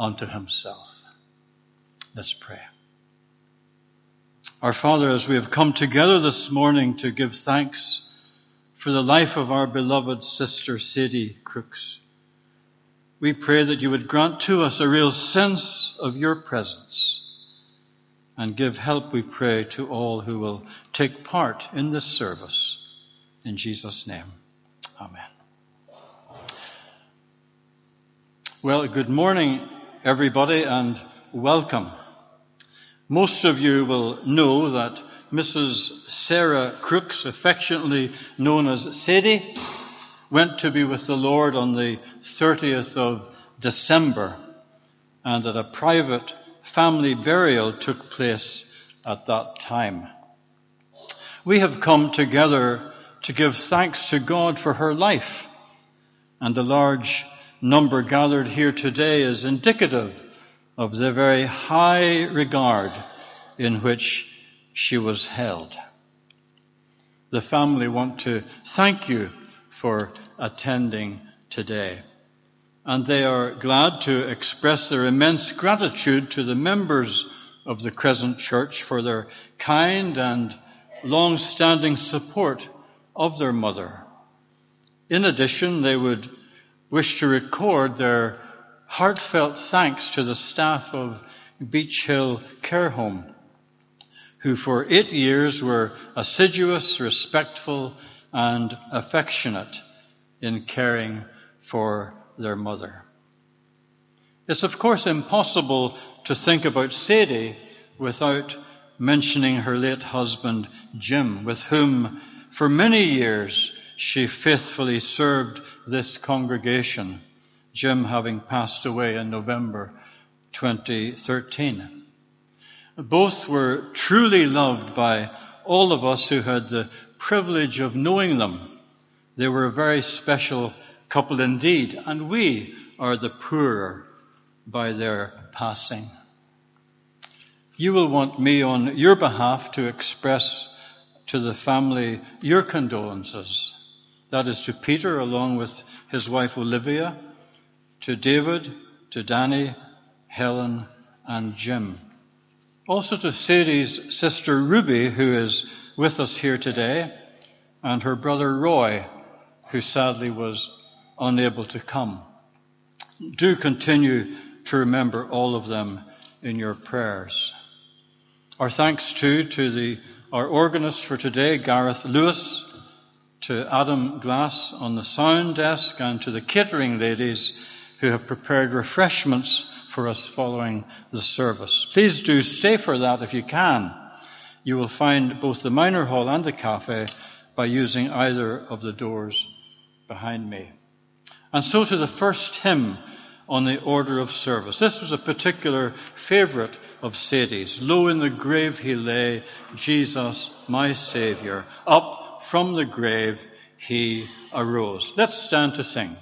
unto himself. Let's pray. Our Father, as we have come together this morning to give thanks for the life of our beloved sister Sadie Crooks, we pray that you would grant to us a real sense of your presence and give help, we pray, to all who will take part in this service. In Jesus' name, Amen. Well, good morning, everybody, and welcome. Most of you will know that Mrs. Sarah Crooks, affectionately known as Sadie, went to be with the Lord on the 30th of December, and that a private family burial took place at that time. We have come together to give thanks to God for her life, and the large number gathered here today is indicative of the very high regard in which she was held. The family want to thank you for attending today. And they are glad to express their immense gratitude to the members of the Crescent Church for their kind and long-standing support of their mother. In addition, they would wish to record their heartfelt thanks to the staff of Beech Hill Care Home, who for eight years were assiduous, respectful, and affectionate in caring for their mother. It's of course impossible to think about Sadie without mentioning her late husband, Jim, with whom for many years she faithfully served this congregation, Jim having passed away in November 2013. Both were truly loved by all of us who had the privilege of knowing them. They were a very special couple indeed, and we are the poorer by their passing. You will want me on your behalf to express to the family your condolences that is to Peter along with his wife Olivia, to David, to Danny, Helen, and Jim. Also to Sadie's sister Ruby, who is with us here today, and her brother Roy, who sadly was unable to come. Do continue to remember all of them in your prayers. Our thanks too to the, our organist for today, Gareth Lewis, to Adam Glass on the sound desk and to the catering ladies who have prepared refreshments for us following the service. Please do stay for that if you can. You will find both the minor hall and the cafe by using either of the doors behind me. And so to the first hymn on the order of service. This was a particular favorite of Sadie's. Low in the grave he lay, Jesus, my Savior. Up from the grave he arose. Let's stand to sing.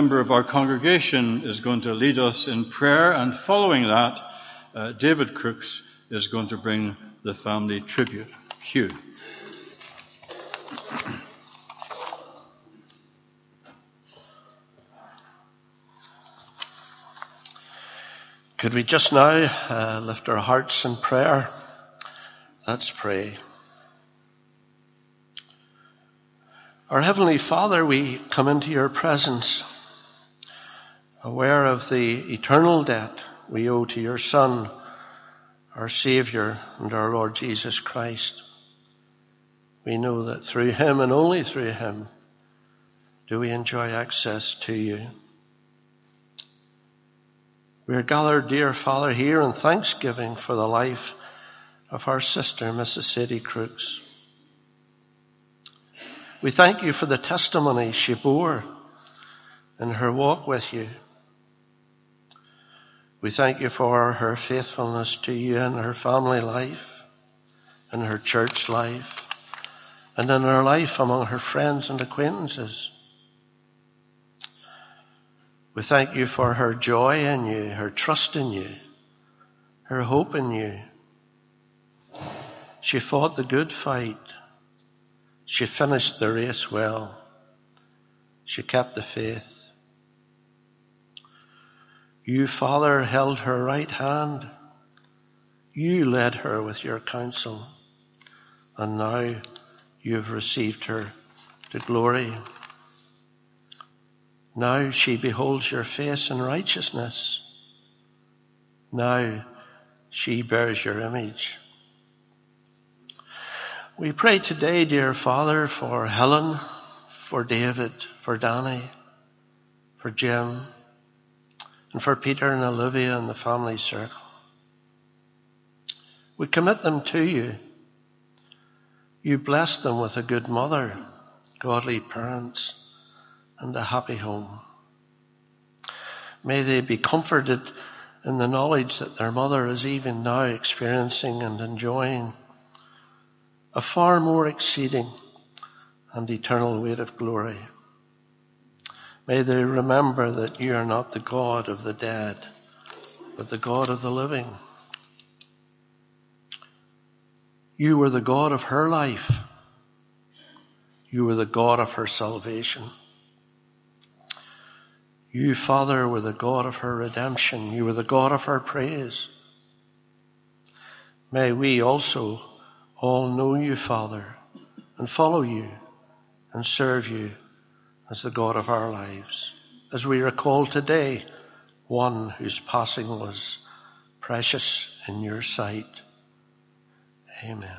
Member of our congregation, is going to lead us in prayer, and following that, uh, David Crooks is going to bring the family tribute. Hugh. Could we just now uh, lift our hearts in prayer? Let's pray. Our Heavenly Father, we come into your presence aware of the eternal debt we owe to your Son, our Saviour and our Lord Jesus Christ. We know that through Him and only through Him do we enjoy access to you. We are gathered, dear Father, here in thanksgiving for the life of our sister, Mrs. Sadie Crooks. We thank you for the testimony she bore in her walk with you. We thank you for her faithfulness to you in her family life, in her church life, and in her life among her friends and acquaintances. We thank you for her joy in you, her trust in you, her hope in you. She fought the good fight. She finished the race well. She kept the faith. You, Father, held her right hand. You led her with your counsel. And now you've received her to glory. Now she beholds your face in righteousness. Now she bears your image. We pray today, dear Father, for Helen, for David, for Danny, for Jim, and for Peter and Olivia and the family circle. We commit them to you. You bless them with a good mother, godly parents, and a happy home. May they be comforted in the knowledge that their mother is even now experiencing and enjoying a far more exceeding and eternal weight of glory. May they remember that you are not the God of the dead, but the God of the living. You were the God of her life. You were the God of her salvation. You, Father, were the God of her redemption. You were the God of her praise. May we also all know you, Father, and follow you and serve you as the God of our lives. As we recall today one whose passing was precious in your sight. Amen.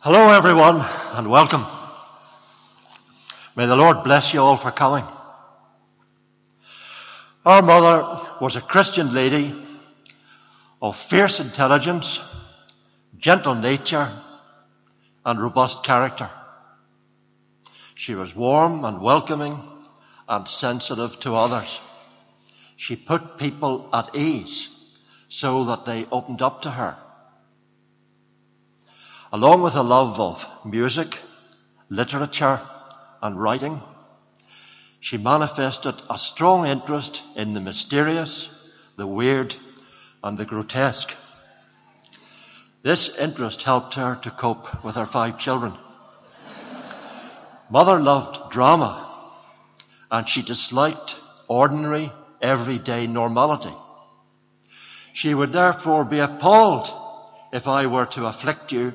Hello everyone and welcome. May the Lord bless you all for coming. Our mother was a Christian lady of fierce intelligence, gentle nature and robust character. She was warm and welcoming and sensitive to others. She put people at ease so that they opened up to her along with a love of music, literature and writing, she manifested a strong interest in the mysterious, the weird and the grotesque. This interest helped her to cope with her five children. Mother loved drama and she disliked ordinary, everyday normality. She would therefore be appalled if I were to afflict you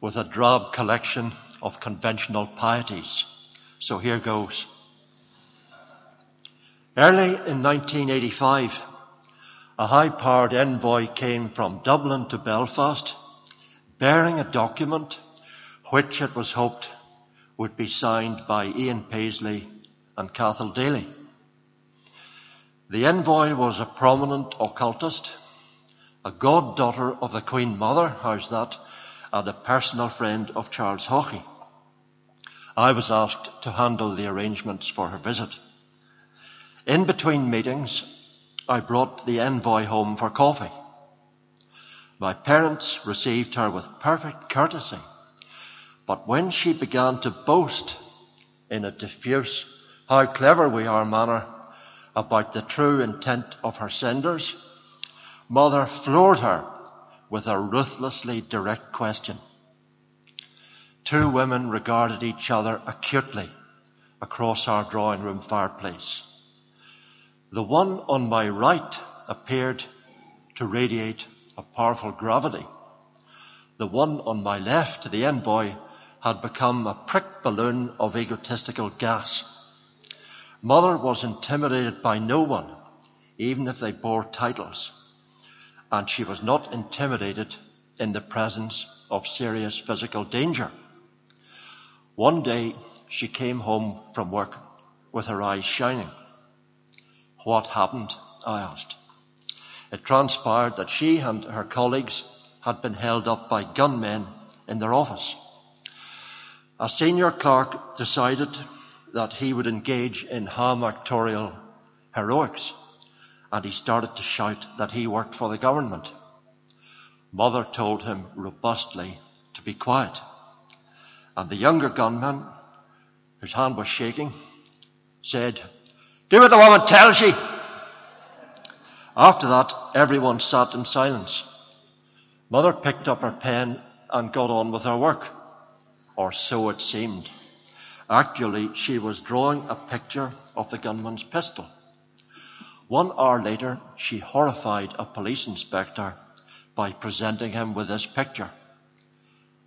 with a drab collection of conventional pieties. So here goes. Early in 1985, a high-powered envoy came from Dublin to Belfast bearing a document which it was hoped would be signed by Ian Paisley and Cathal Daly. The envoy was a prominent occultist, a goddaughter of the Queen Mother, how's that, and a personal friend of Charles Haughey. I was asked to handle the arrangements for her visit. In between meetings, I brought the envoy home for coffee. My parents received her with perfect courtesy. But when she began to boast in a diffuse, how clever we are manner about the true intent of her senders, mother floored her with a ruthlessly direct question. Two women regarded each other acutely across our drawing room fireplace. The one on my right appeared to radiate a powerful gravity. The one on my left, the envoy, had become a prick balloon of egotistical gas. Mother was intimidated by no one, even if they bore titles, and she was not intimidated in the presence of serious physical danger. One day she came home from work with her eyes shining. What happened? I asked. It transpired that she and her colleagues had been held up by gunmen in their office. A senior clerk decided that he would engage in actorial heroics and he started to shout that he worked for the government. Mother told him robustly to be quiet. And the younger gunman, whose hand was shaking, said, Do what the woman tells you. After that, everyone sat in silence. Mother picked up her pen and got on with her work. Or so it seemed. Actually, she was drawing a picture of the gunman's pistol. One hour later, she horrified a police inspector by presenting him with this picture.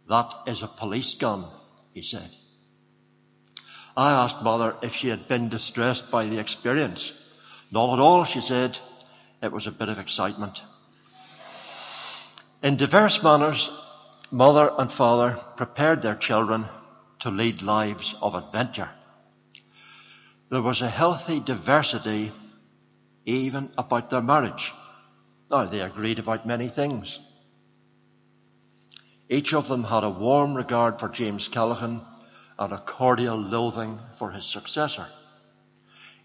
That is a police gun, he said. I asked mother if she had been distressed by the experience. Not at all, she said. It was a bit of excitement. In diverse manners, mother and father prepared their children to lead lives of adventure. There was a healthy diversity even about their marriage. Now, they agreed about many things. Each of them had a warm regard for James Callaghan and a cordial loathing for his successor.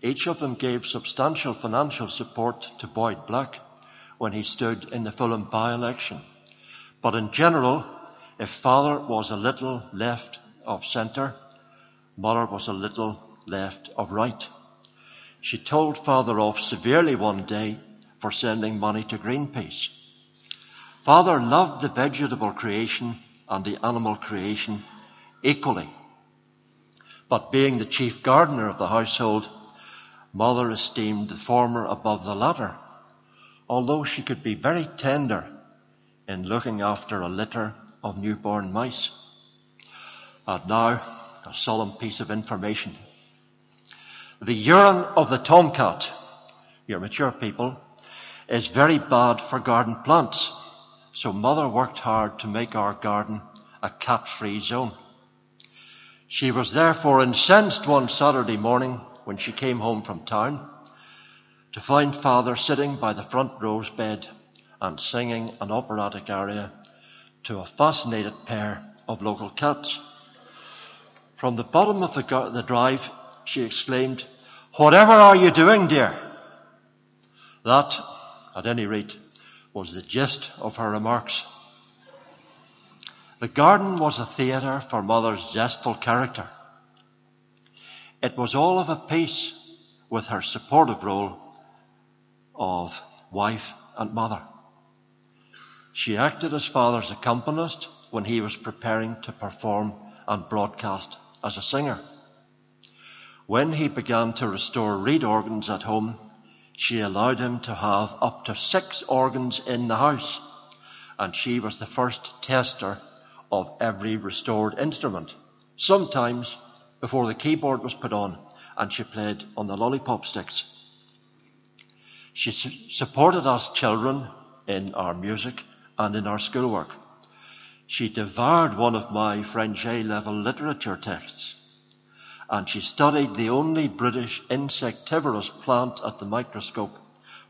Each of them gave substantial financial support to Boyd Black when he stood in the Fulham by-election. But in general, if father was a little left of centre, mother was a little left of right. She told father off severely one day for sending money to Greenpeace. Father loved the vegetable creation and the animal creation equally. But being the chief gardener of the household, mother esteemed the former above the latter, although she could be very tender in looking after a litter of newborn mice. And now, a solemn piece of information. The urine of the tomcat, your mature people, is very bad for garden plants. So mother worked hard to make our garden a cat-free zone. She was therefore incensed one Saturday morning when she came home from town to find father sitting by the front row's bed and singing an operatic aria to a fascinated pair of local cats. From the bottom of the, the drive, she exclaimed, whatever are you doing, dear? That, at any rate, was the gist of her remarks. The garden was a theatre for mother's zestful character. It was all of a piece with her supportive role of wife and mother. She acted as father's accompanist when he was preparing to perform and broadcast as a singer. When he began to restore reed organs at home, she allowed him to have up to six organs in the house, and she was the first tester of every restored instrument. Sometimes before the keyboard was put on, and she played on the lollipop sticks. She su- supported us children in our music and in our schoolwork. She devoured one of my French A level literature texts. And she studied the only British insectivorous plant at the microscope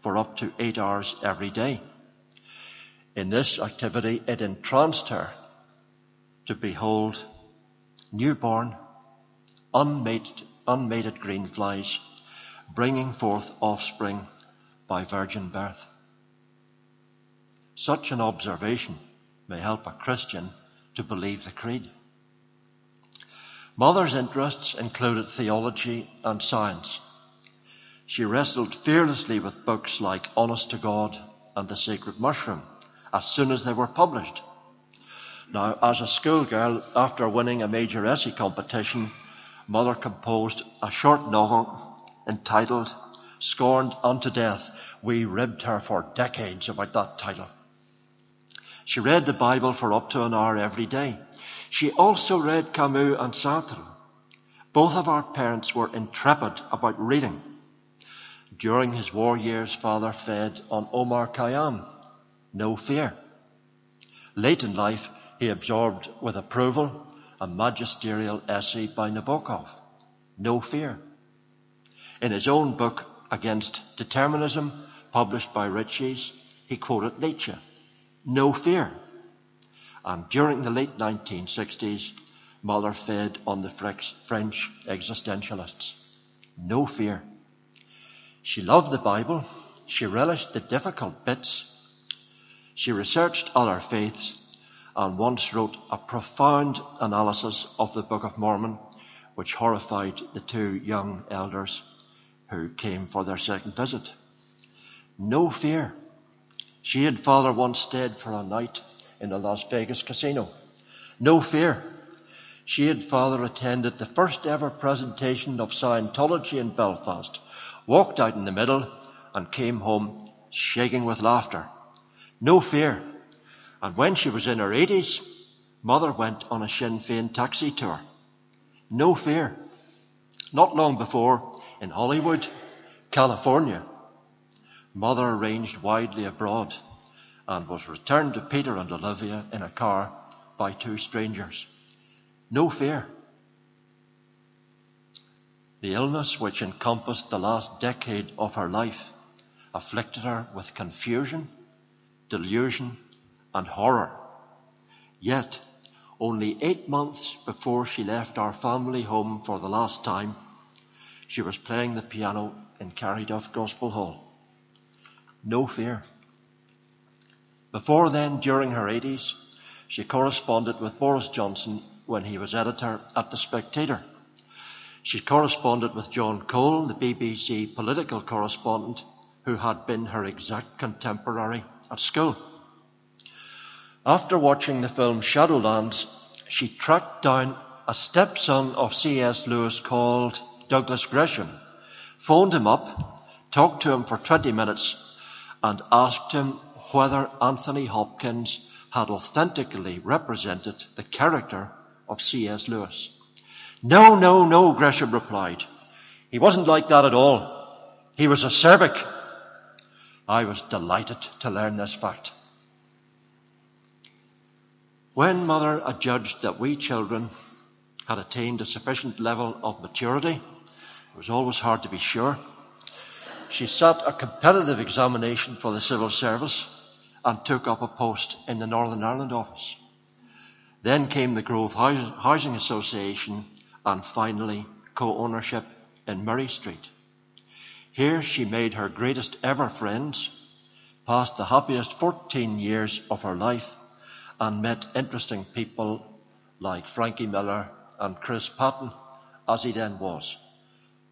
for up to eight hours every day. In this activity, it entranced her to behold newborn, unmated, unmated green flies bringing forth offspring by virgin birth. Such an observation may help a Christian to believe the creed. Mother's interests included theology and science. She wrestled fearlessly with books like Honest to God and The Sacred Mushroom as soon as they were published. Now, as a schoolgirl, after winning a major essay competition, Mother composed a short novel entitled Scorned Unto Death. We ribbed her for decades about that title. She read the Bible for up to an hour every day. She also read Camus and Sartre. Both of our parents were intrepid about reading. During his war years, father fed on Omar Khayyam, no fear. Late in life, he absorbed with approval a magisterial essay by Nabokov, No Fear. In his own book, Against Determinism, published by Ritchie's, he quoted Nietzsche, No Fear. And during the late 1960s, Mother fed on the French existentialists. No fear. She loved the Bible. She relished the difficult bits. She researched other faiths and once wrote a profound analysis of the Book of Mormon, which horrified the two young elders who came for their second visit. No fear. She and father once stayed for a night in the Las Vegas casino. No fear. She and father attended the first ever presentation of Scientology in Belfast, walked out in the middle, and came home shaking with laughter. No fear. And when she was in her 80s, mother went on a Sinn Féin taxi tour. No fear. Not long before, in Hollywood, California, mother ranged widely abroad and was returned to Peter and Olivia in a car by two strangers. No fear. The illness which encompassed the last decade of her life afflicted her with confusion, delusion, and horror. Yet, only eight months before she left our family home for the last time, she was playing the piano in Carryduff Gospel Hall. No fear. Before then, during her 80s, she corresponded with Boris Johnson when he was editor at The Spectator. She corresponded with John Cole, the BBC political correspondent, who had been her exact contemporary at school. After watching the film Shadowlands, she tracked down a stepson of C.S. Lewis called Douglas Gresham, phoned him up, talked to him for 20 minutes, and asked him whether Anthony Hopkins had authentically represented the character of C.S. Lewis. No, no, no, Gresham replied. He wasn't like that at all. He was acerbic. I was delighted to learn this fact. When mother adjudged that we children had attained a sufficient level of maturity, it was always hard to be sure. She sat a competitive examination for the civil service and took up a post in the Northern Ireland office. Then came the Grove Housing Association and finally co-ownership in Murray Street. Here she made her greatest ever friends, passed the happiest 14 years of her life and met interesting people like Frankie Miller and Chris Patten, as he then was.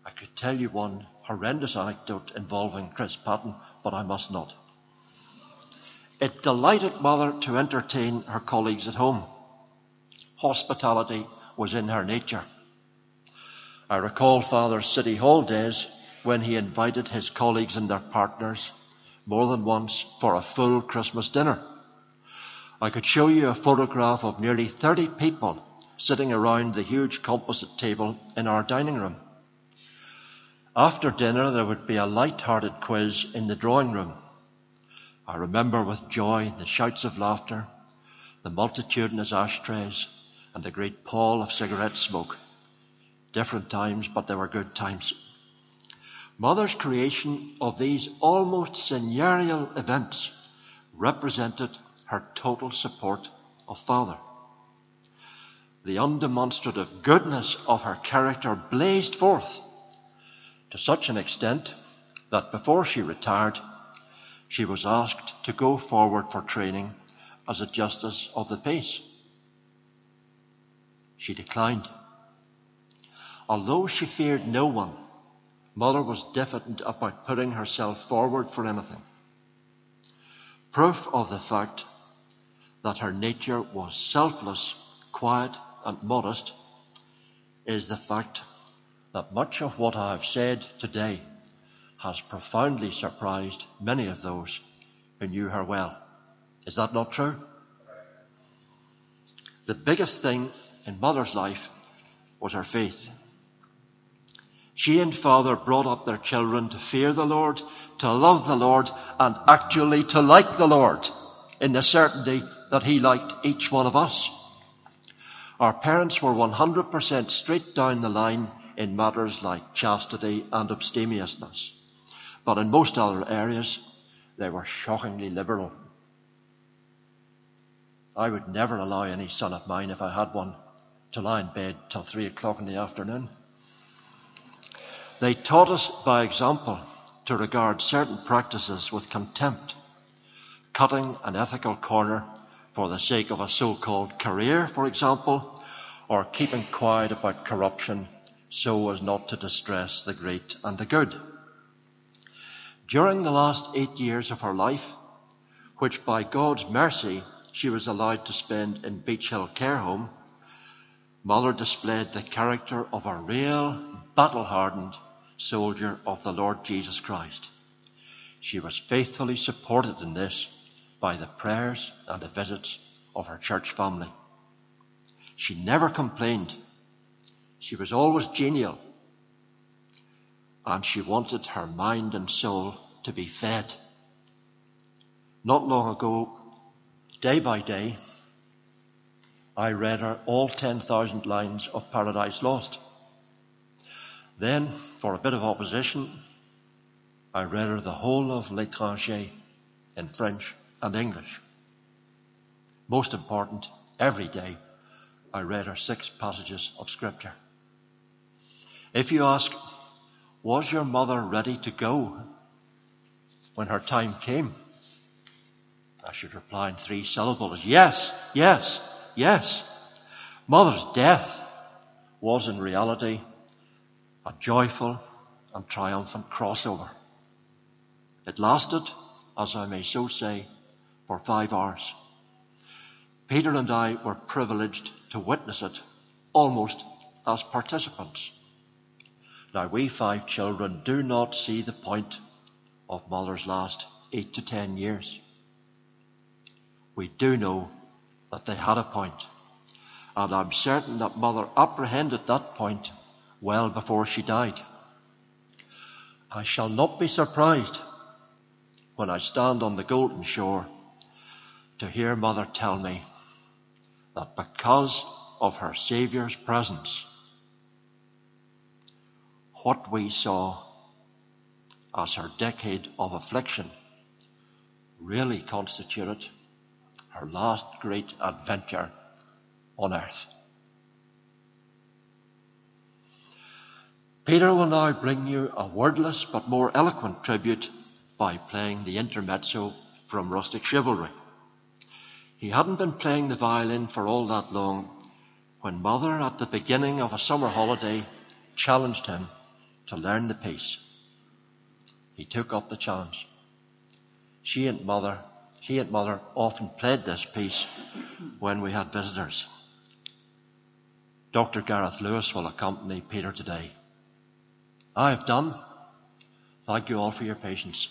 I could tell you one horrendous anecdote involving Chris Patten, but I must not. It delighted Mother to entertain her colleagues at home. Hospitality was in her nature. I recall Father's City Hall days when he invited his colleagues and their partners more than once for a full Christmas dinner. I could show you a photograph of nearly 30 people sitting around the huge composite table in our dining room. After dinner, there would be a light-hearted quiz in the drawing room. I remember with joy the shouts of laughter, the multitudinous ashtrays, and the great pall of cigarette smoke. Different times, but they were good times. Mother's creation of these almost seigneurial events represented her total support of father. The undemonstrative goodness of her character blazed forth to such an extent that before she retired, she was asked to go forward for training as a justice of the peace. She declined. Although she feared no one, Mother was diffident about putting herself forward for anything. Proof of the fact that her nature was selfless, quiet, and modest is the fact that much of what I have said today has profoundly surprised many of those who knew her well. Is that not true? The biggest thing in Mother's life was her faith. She and Father brought up their children to fear the Lord, to love the Lord, and actually to like the Lord in the certainty that He liked each one of us. Our parents were 100% straight down the line in matters like chastity and abstemiousness. But in most other areas, they were shockingly liberal. I would never allow any son of mine, if I had one, to lie in bed till three o'clock in the afternoon. They taught us by example to regard certain practices with contempt, cutting an ethical corner for the sake of a so-called career, for example, or keeping quiet about corruption so as not to distress the great and the good. During the last eight years of her life, which by God's mercy she was allowed to spend in Beech Hill Care Home, Muller displayed the character of a real battle hardened soldier of the Lord Jesus Christ. She was faithfully supported in this by the prayers and the visits of her church family. She never complained. She was always genial. And she wanted her mind and soul to be fed. Not long ago, day by day, I read her all 10,000 lines of Paradise Lost. Then, for a bit of opposition, I read her the whole of L'étranger in French and English. Most important, every day, I read her six passages of scripture. If you ask, was your mother ready to go when her time came? I should reply in three syllables. Yes, yes, yes. Mother's death was in reality a joyful and triumphant crossover. It lasted, as I may so say, for five hours. Peter and I were privileged to witness it almost as participants. Now we five children do not see the point of mother's last eight to ten years. We do know that they had a point, and I'm certain that mother apprehended that point well before she died. I shall not be surprised when I stand on the golden shore to hear mother tell me that because of her Saviour's presence, what we saw as her decade of affliction really constituted her last great adventure on earth. Peter will now bring you a wordless but more eloquent tribute by playing the intermezzo from Rustic Chivalry. He hadn't been playing the violin for all that long when Mother, at the beginning of a summer holiday, challenged him to learn the piece. He took up the challenge. She and Mother, he and Mother often played this piece when we had visitors. Dr. Gareth Lewis will accompany Peter today. I have done. Thank you all for your patience.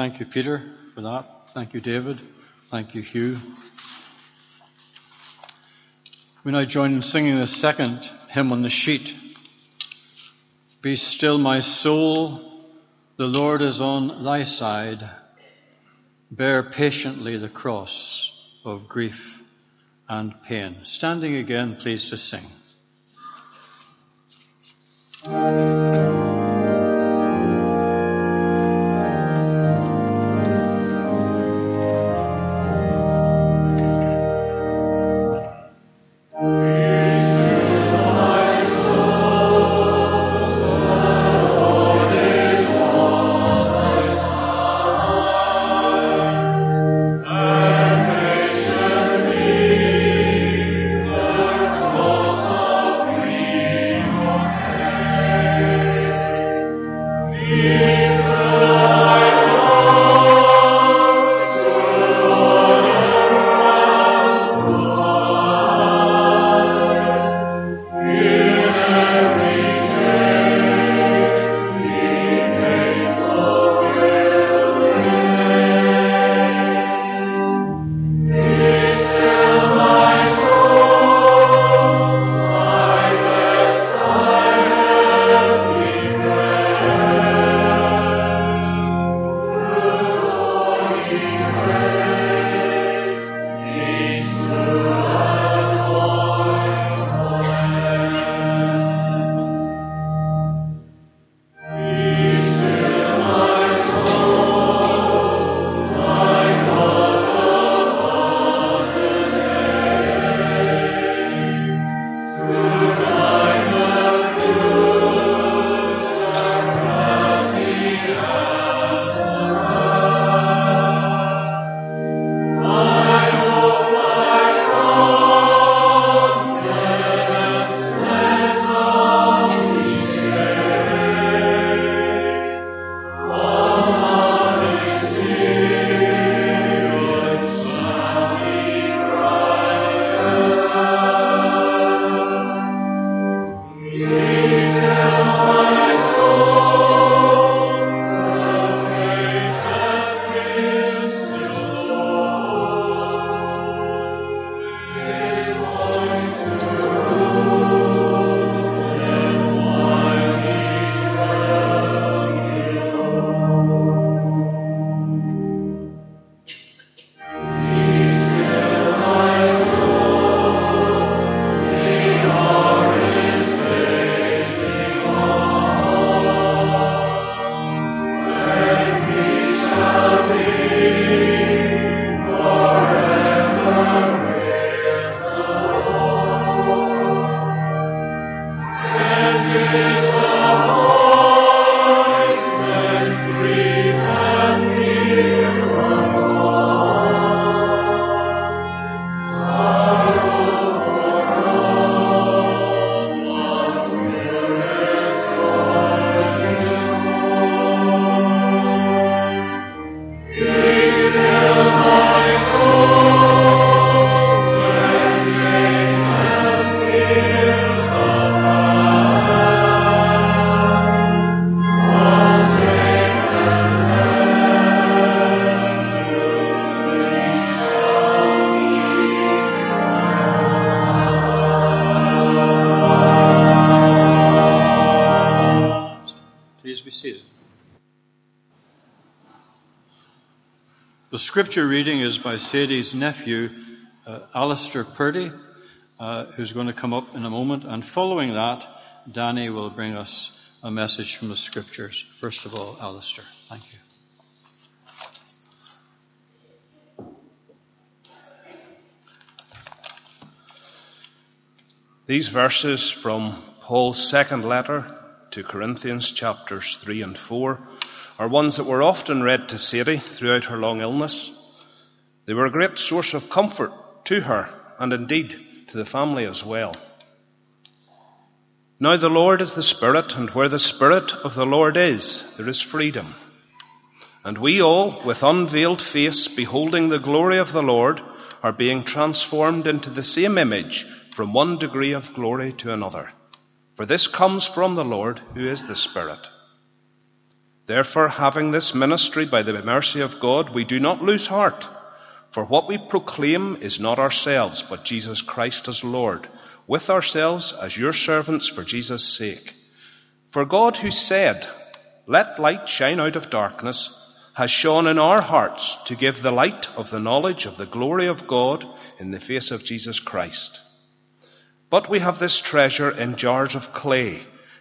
Thank you, Peter, for that. Thank you, David. Thank you, Hugh. We now join in singing the second hymn on the sheet. Be still, my soul, the Lord is on thy side. Bear patiently the cross of grief and pain. Standing again, please to sing. Scripture reading is by Sadie's nephew, uh, Alistair Purdy, uh, who's going to come up in a moment. And following that, Danny will bring us a message from the scriptures. First of all, Alistair. Thank you. These verses from Paul's second letter to Corinthians, chapters 3 and 4, are ones that were often read to Sadie throughout her long illness. They were a great source of comfort to her and indeed to the family as well. Now the Lord is the Spirit, and where the Spirit of the Lord is, there is freedom. And we all, with unveiled face, beholding the glory of the Lord, are being transformed into the same image from one degree of glory to another. For this comes from the Lord, who is the Spirit. Therefore, having this ministry by the mercy of God, we do not lose heart. For what we proclaim is not ourselves, but Jesus Christ as Lord, with ourselves as your servants for Jesus' sake. For God who said, let light shine out of darkness, has shone in our hearts to give the light of the knowledge of the glory of God in the face of Jesus Christ. But we have this treasure in jars of clay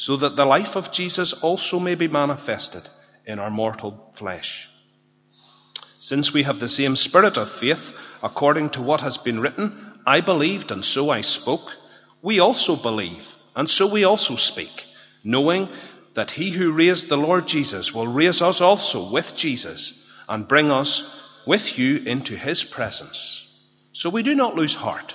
so that the life of Jesus also may be manifested in our mortal flesh. Since we have the same spirit of faith, according to what has been written, I believed and so I spoke, we also believe and so we also speak, knowing that he who raised the Lord Jesus will raise us also with Jesus and bring us with you into his presence. So we do not lose heart.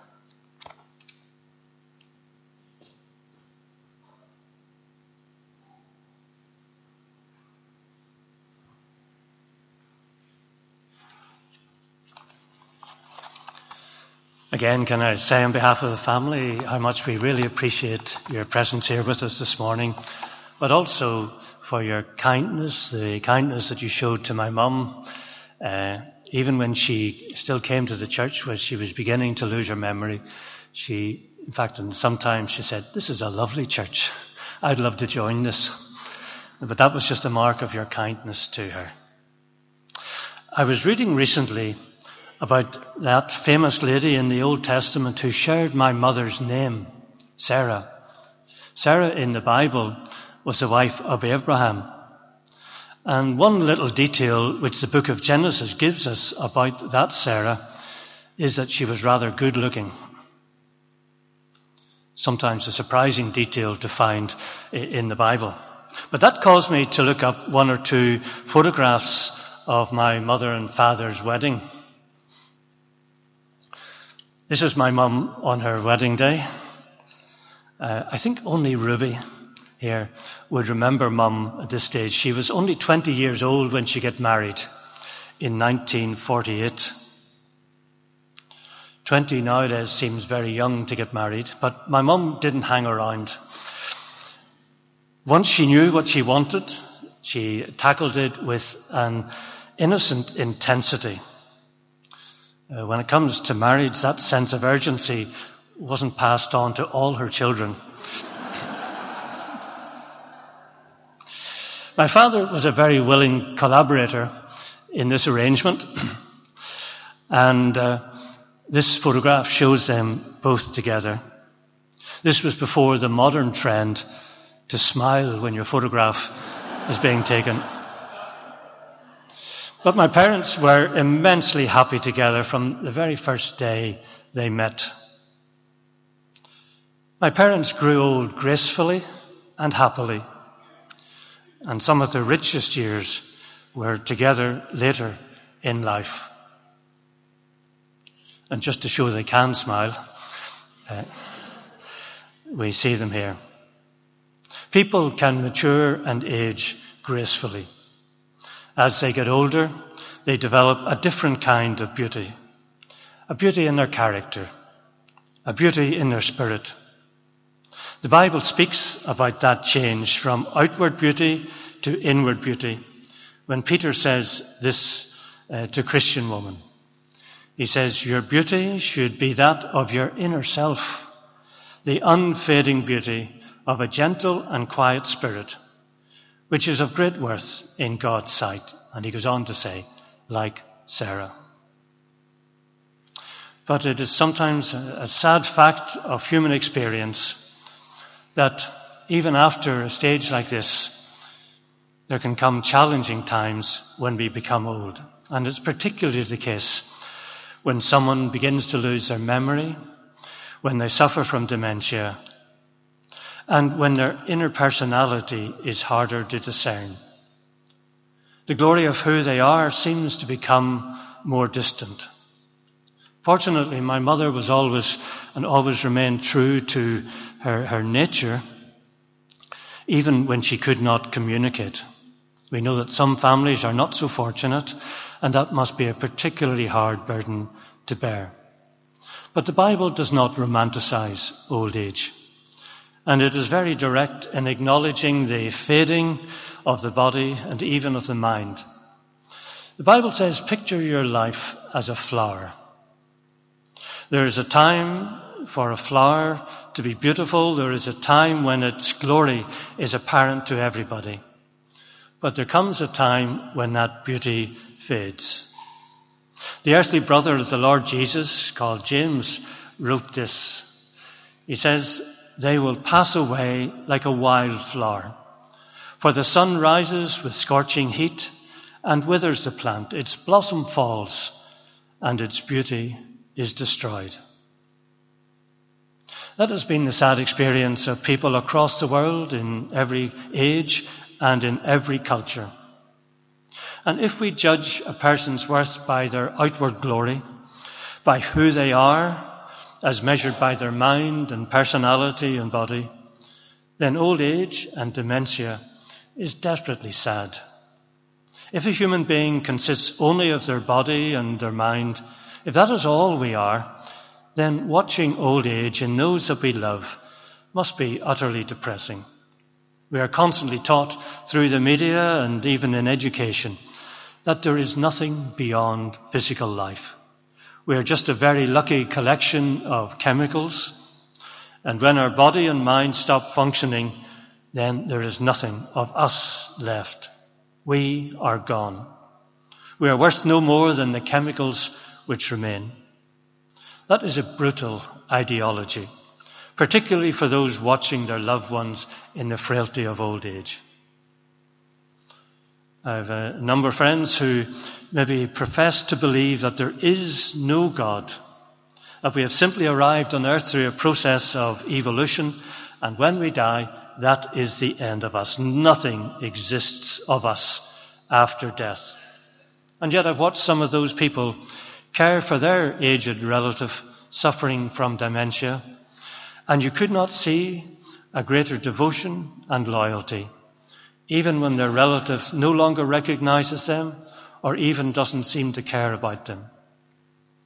Again, can I say on behalf of the family how much we really appreciate your presence here with us this morning, but also for your kindness, the kindness that you showed to my mum, uh, even when she still came to the church where she was beginning to lose her memory. She, in fact, and sometimes she said, this is a lovely church. I'd love to join this. But that was just a mark of your kindness to her. I was reading recently about that famous lady in the Old Testament who shared my mother's name, Sarah. Sarah in the Bible was the wife of Abraham. And one little detail which the book of Genesis gives us about that Sarah is that she was rather good looking. Sometimes a surprising detail to find in the Bible. But that caused me to look up one or two photographs of my mother and father's wedding. This is my mum on her wedding day. Uh, I think only Ruby here would remember mum at this stage. She was only 20 years old when she got married in 1948. 20 nowadays seems very young to get married, but my mum didn't hang around. Once she knew what she wanted, she tackled it with an innocent intensity. Uh, when it comes to marriage, that sense of urgency wasn't passed on to all her children. My father was a very willing collaborator in this arrangement, and uh, this photograph shows them both together. This was before the modern trend to smile when your photograph is being taken. But my parents were immensely happy together from the very first day they met. My parents grew old gracefully and happily, and some of their richest years were together later in life. And just to show they can smile, uh, we see them here. People can mature and age gracefully. As they get older, they develop a different kind of beauty. A beauty in their character. A beauty in their spirit. The Bible speaks about that change from outward beauty to inward beauty. When Peter says this uh, to Christian woman, he says, your beauty should be that of your inner self, the unfading beauty of a gentle and quiet spirit which is of great worth in God's sight. And he goes on to say, like Sarah. but it is sometimes a sad fact of human experience that even after a stage like this, there can come challenging times when we become old. And it's particularly the case when someone begins to lose their memory, when they suffer from dementia, and when their inner personality is harder to discern. The glory of who they are seems to become more distant. Fortunately, my mother was always and always remained true to her, her nature, even when she could not communicate. We know that some families are not so fortunate, and that must be a particularly hard burden to bear. But the Bible does not romanticize old age. And it is very direct in acknowledging the fading of the body and even of the mind. The Bible says, picture your life as a flower. There is a time for a flower to be beautiful. There is a time when its glory is apparent to everybody. But there comes a time when that beauty fades. The earthly brother of the Lord Jesus, called James, wrote this. He says, they will pass away like a wild flower. For the sun rises with scorching heat and withers the plant. Its blossom falls and its beauty is destroyed. That has been the sad experience of people across the world in every age and in every culture. And if we judge a person's worth by their outward glory, by who they are, as measured by their mind and personality and body, then old age and dementia is desperately sad. If a human being consists only of their body and their mind, if that is all we are, then watching old age in those that we love must be utterly depressing. We are constantly taught through the media and even in education that there is nothing beyond physical life. We are just a very lucky collection of chemicals. And when our body and mind stop functioning, then there is nothing of us left. We are gone. We are worth no more than the chemicals which remain. That is a brutal ideology, particularly for those watching their loved ones in the frailty of old age. I have a number of friends who maybe profess to believe that there is no God, that we have simply arrived on earth through a process of evolution, and when we die, that is the end of us. Nothing exists of us after death. And yet I've watched some of those people care for their aged relative suffering from dementia, and you could not see a greater devotion and loyalty even when their relative no longer recognizes them or even doesn't seem to care about them.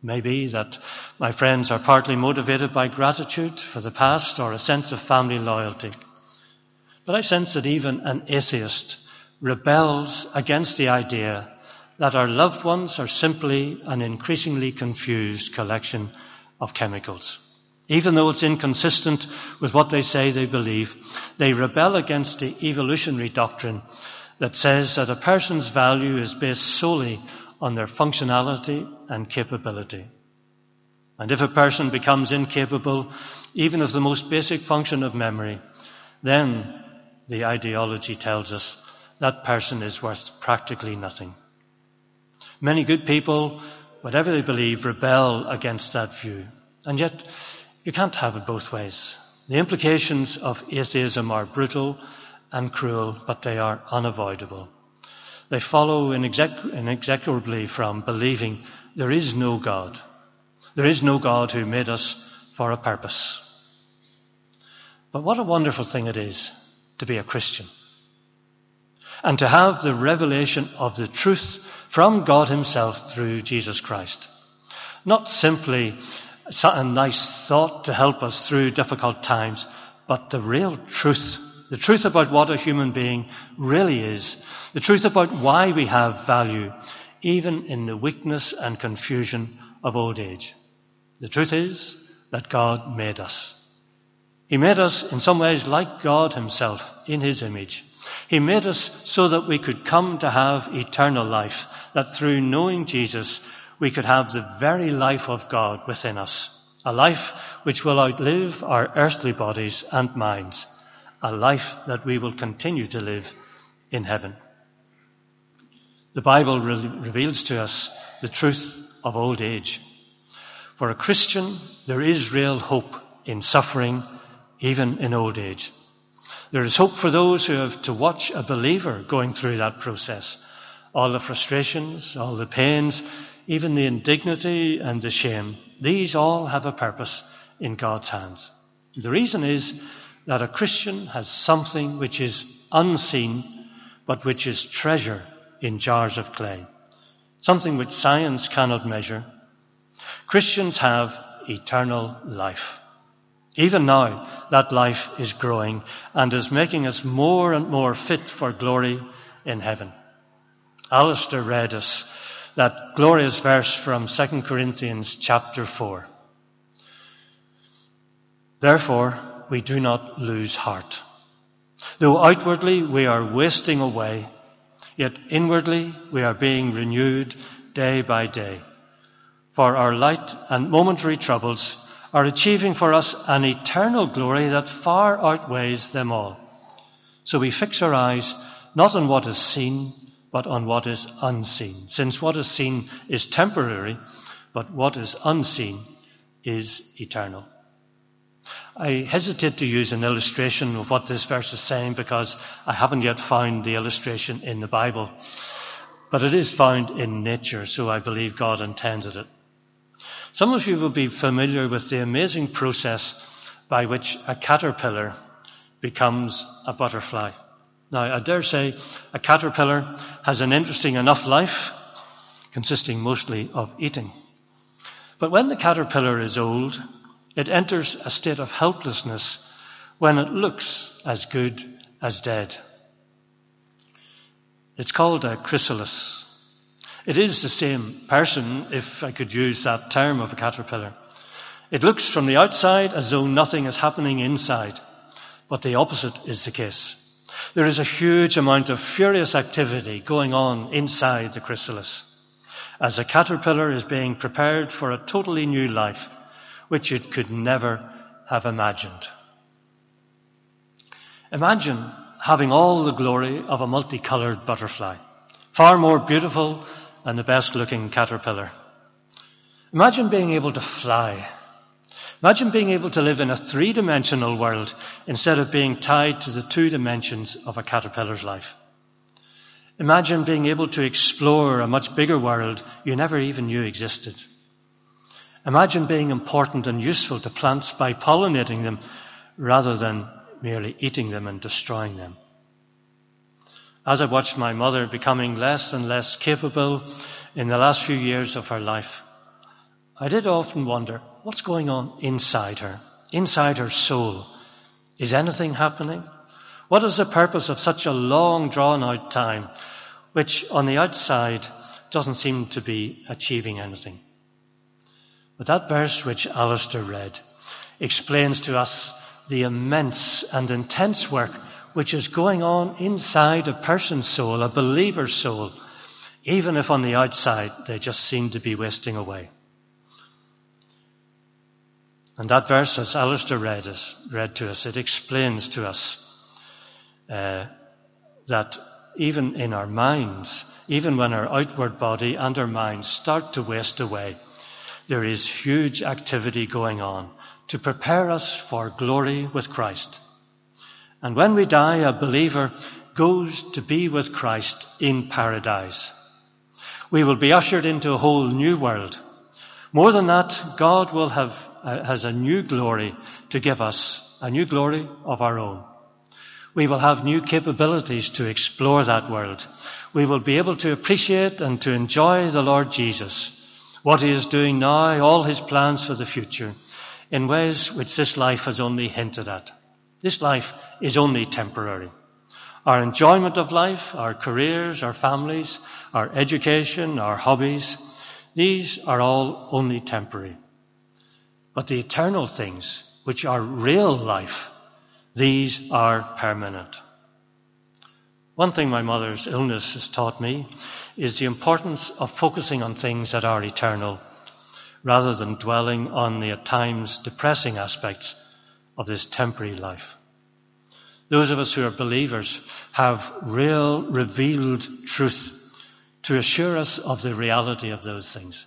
Maybe that my friends are partly motivated by gratitude for the past or a sense of family loyalty. But I sense that even an atheist rebels against the idea that our loved ones are simply an increasingly confused collection of chemicals. Even though it's inconsistent with what they say they believe, they rebel against the evolutionary doctrine that says that a person's value is based solely on their functionality and capability. And if a person becomes incapable even of the most basic function of memory, then the ideology tells us that person is worth practically nothing. Many good people, whatever they believe, rebel against that view. And yet, you can't have it both ways. The implications of atheism are brutal and cruel, but they are unavoidable. They follow inexorably from believing there is no God. There is no God who made us for a purpose. But what a wonderful thing it is to be a Christian. And to have the revelation of the truth from God Himself through Jesus Christ. Not simply a nice thought to help us through difficult times, but the real truth, the truth about what a human being really is, the truth about why we have value, even in the weakness and confusion of old age. The truth is that God made us. He made us in some ways like God himself in his image. He made us so that we could come to have eternal life, that through knowing Jesus, we could have the very life of God within us. A life which will outlive our earthly bodies and minds. A life that we will continue to live in heaven. The Bible re- reveals to us the truth of old age. For a Christian, there is real hope in suffering, even in old age. There is hope for those who have to watch a believer going through that process. All the frustrations, all the pains, even the indignity and the shame, these all have a purpose in God's hands. The reason is that a Christian has something which is unseen, but which is treasure in jars of clay. Something which science cannot measure. Christians have eternal life. Even now, that life is growing and is making us more and more fit for glory in heaven. Alistair read us that glorious verse from 2 Corinthians chapter 4. Therefore, we do not lose heart. Though outwardly we are wasting away, yet inwardly we are being renewed day by day. For our light and momentary troubles are achieving for us an eternal glory that far outweighs them all. So we fix our eyes not on what is seen, but on what is unseen. Since what is seen is temporary, but what is unseen is eternal. I hesitate to use an illustration of what this verse is saying because I haven't yet found the illustration in the Bible. But it is found in nature, so I believe God intended it. Some of you will be familiar with the amazing process by which a caterpillar becomes a butterfly. Now, I dare say a caterpillar has an interesting enough life, consisting mostly of eating. But when the caterpillar is old, it enters a state of helplessness when it looks as good as dead. It's called a chrysalis. It is the same person, if I could use that term of a caterpillar. It looks from the outside as though nothing is happening inside, but the opposite is the case. There is a huge amount of furious activity going on inside the chrysalis as a caterpillar is being prepared for a totally new life, which it could never have imagined. Imagine having all the glory of a multicolored butterfly, far more beautiful than the best looking caterpillar. Imagine being able to fly Imagine being able to live in a three dimensional world instead of being tied to the two dimensions of a caterpillar's life. Imagine being able to explore a much bigger world you never even knew existed. Imagine being important and useful to plants by pollinating them rather than merely eating them and destroying them. As I watched my mother becoming less and less capable in the last few years of her life, I did often wonder what's going on inside her, inside her soul. Is anything happening? What is the purpose of such a long drawn out time, which on the outside doesn't seem to be achieving anything? But that verse which Alistair read explains to us the immense and intense work which is going on inside a person's soul, a believer's soul, even if on the outside they just seem to be wasting away. And that verse, as Alistair read, us, read to us, it explains to us uh, that even in our minds, even when our outward body and our minds start to waste away, there is huge activity going on to prepare us for glory with Christ. And when we die, a believer goes to be with Christ in paradise. We will be ushered into a whole new world. More than that, God will have Uh, has a new glory to give us, a new glory of our own. We will have new capabilities to explore that world. We will be able to appreciate and to enjoy the Lord Jesus, what He is doing now, all His plans for the future, in ways which this life has only hinted at. This life is only temporary. Our enjoyment of life, our careers, our families, our education, our hobbies, these are all only temporary. But the eternal things, which are real life, these are permanent. One thing my mother's illness has taught me is the importance of focusing on things that are eternal rather than dwelling on the at times depressing aspects of this temporary life. Those of us who are believers have real revealed truth to assure us of the reality of those things.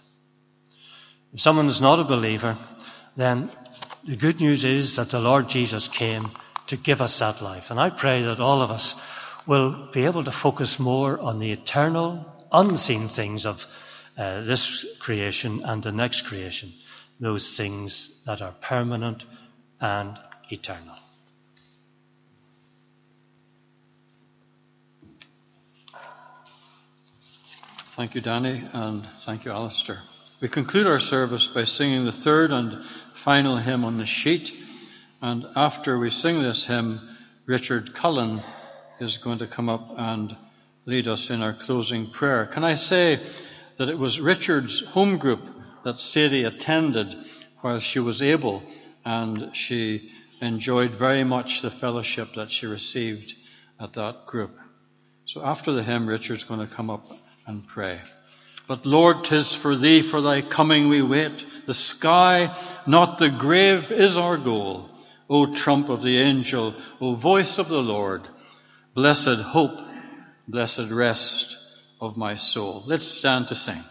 If someone is not a believer, then the good news is that the Lord Jesus came to give us that life. And I pray that all of us will be able to focus more on the eternal, unseen things of uh, this creation and the next creation, those things that are permanent and eternal. Thank you, Danny, and thank you, Alistair. We conclude our service by singing the third and final hymn on the sheet. And after we sing this hymn, Richard Cullen is going to come up and lead us in our closing prayer. Can I say that it was Richard's home group that Sadie attended while she was able, and she enjoyed very much the fellowship that she received at that group. So after the hymn, Richard's going to come up and pray. But Lord, tis for thee, for thy coming we wait. The sky, not the grave, is our goal. O trump of the angel, O voice of the Lord, blessed hope, blessed rest of my soul. Let's stand to sing.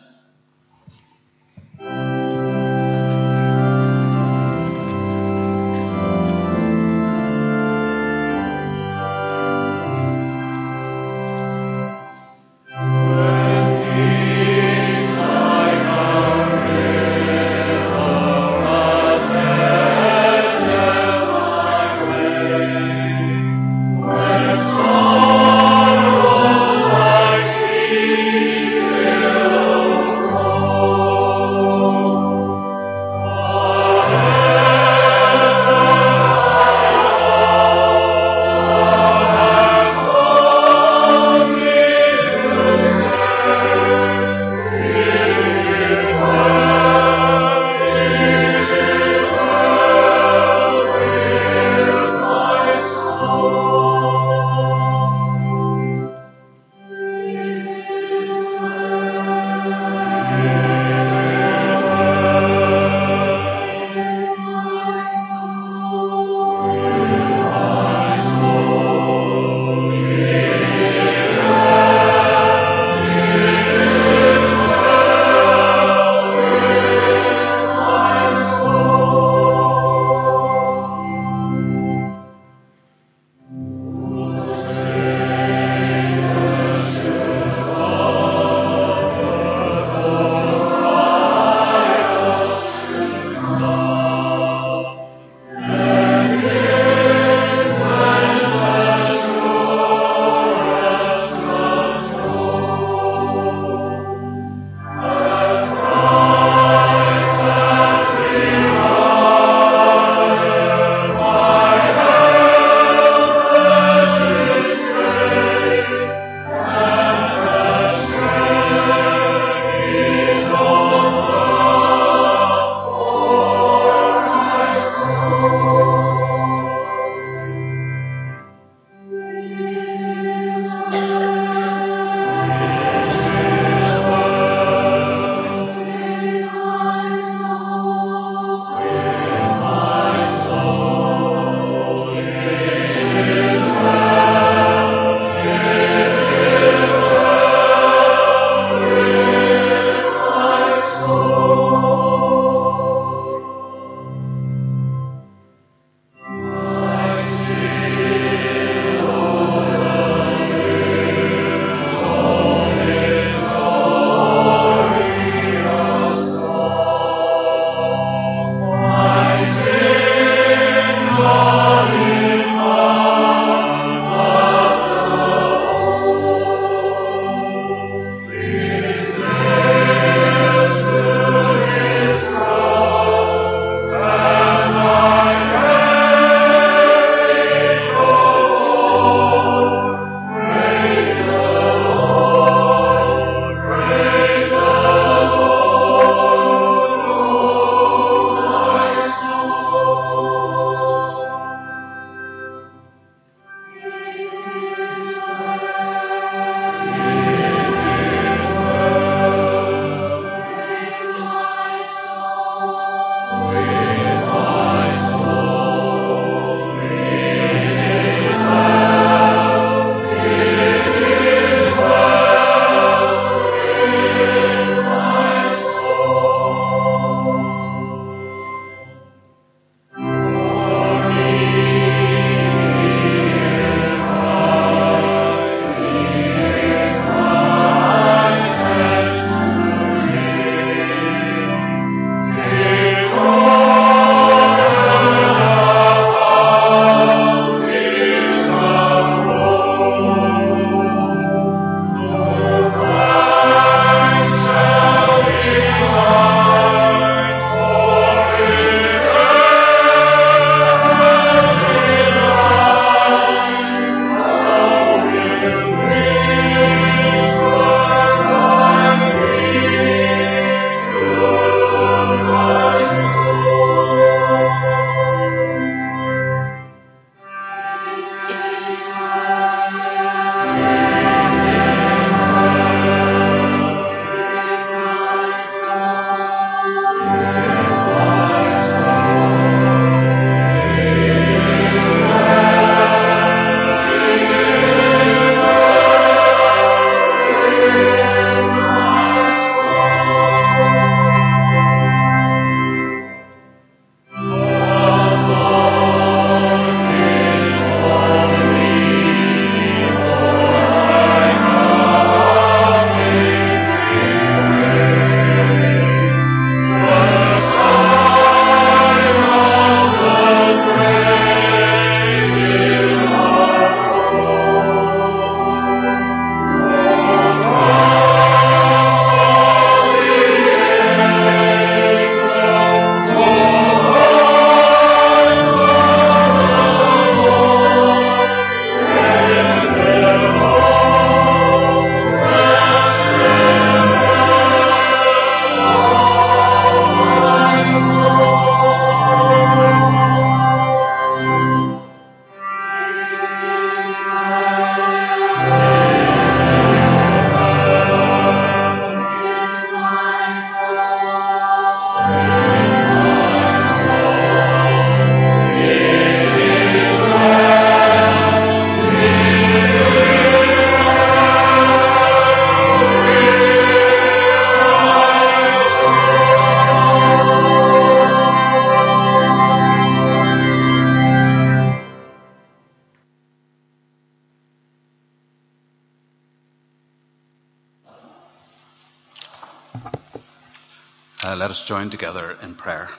Join together in prayer.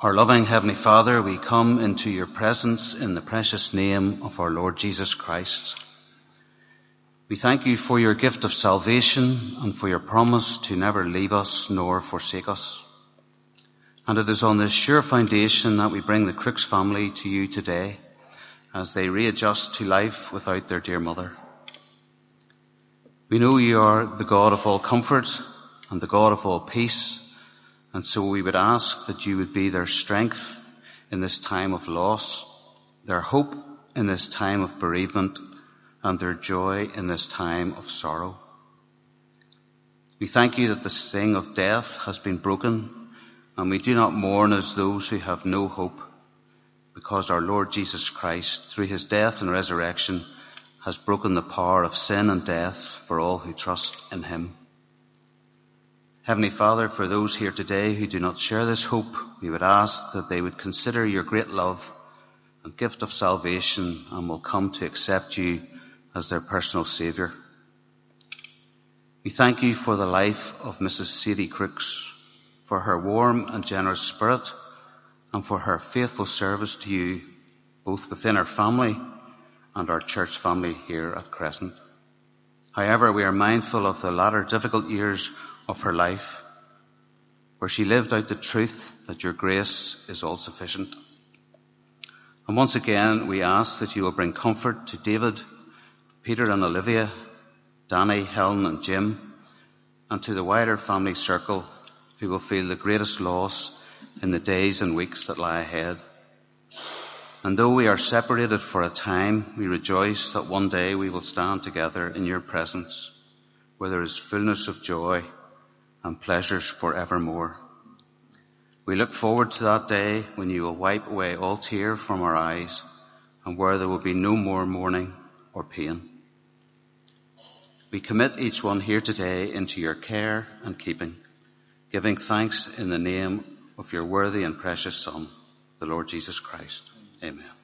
Our loving Heavenly Father, we come into your presence in the precious name of our Lord Jesus Christ. We thank you for your gift of salvation and for your promise to never leave us nor forsake us. And it is on this sure foundation that we bring the Crooks family to you today as they readjust to life without their dear mother. We know you are the God of all comfort and the God of all peace and so we would ask that you would be their strength in this time of loss, their hope in this time of bereavement, and their joy in this time of sorrow. We thank you that the sting of death has been broken, and we do not mourn as those who have no hope, because our Lord Jesus Christ, through his death and resurrection, has broken the power of sin and death for all who trust in him. Heavenly Father, for those here today who do not share this hope, we would ask that they would consider your great love and gift of salvation and will come to accept you as their personal Saviour. We thank you for the life of Mrs. Sadie Crooks, for her warm and generous spirit, and for her faithful service to you, both within her family and our church family here at Crescent. However, we are mindful of the latter difficult years of her life, where she lived out the truth that your grace is all sufficient. And once again, we ask that you will bring comfort to David, Peter and Olivia, Danny, Helen and Jim, and to the wider family circle who will feel the greatest loss in the days and weeks that lie ahead. And though we are separated for a time, we rejoice that one day we will stand together in your presence, where there is fullness of joy and pleasures forevermore. We look forward to that day when you will wipe away all tear from our eyes and where there will be no more mourning or pain. We commit each one here today into your care and keeping, giving thanks in the name of your worthy and precious Son, the Lord Jesus Christ. Amen.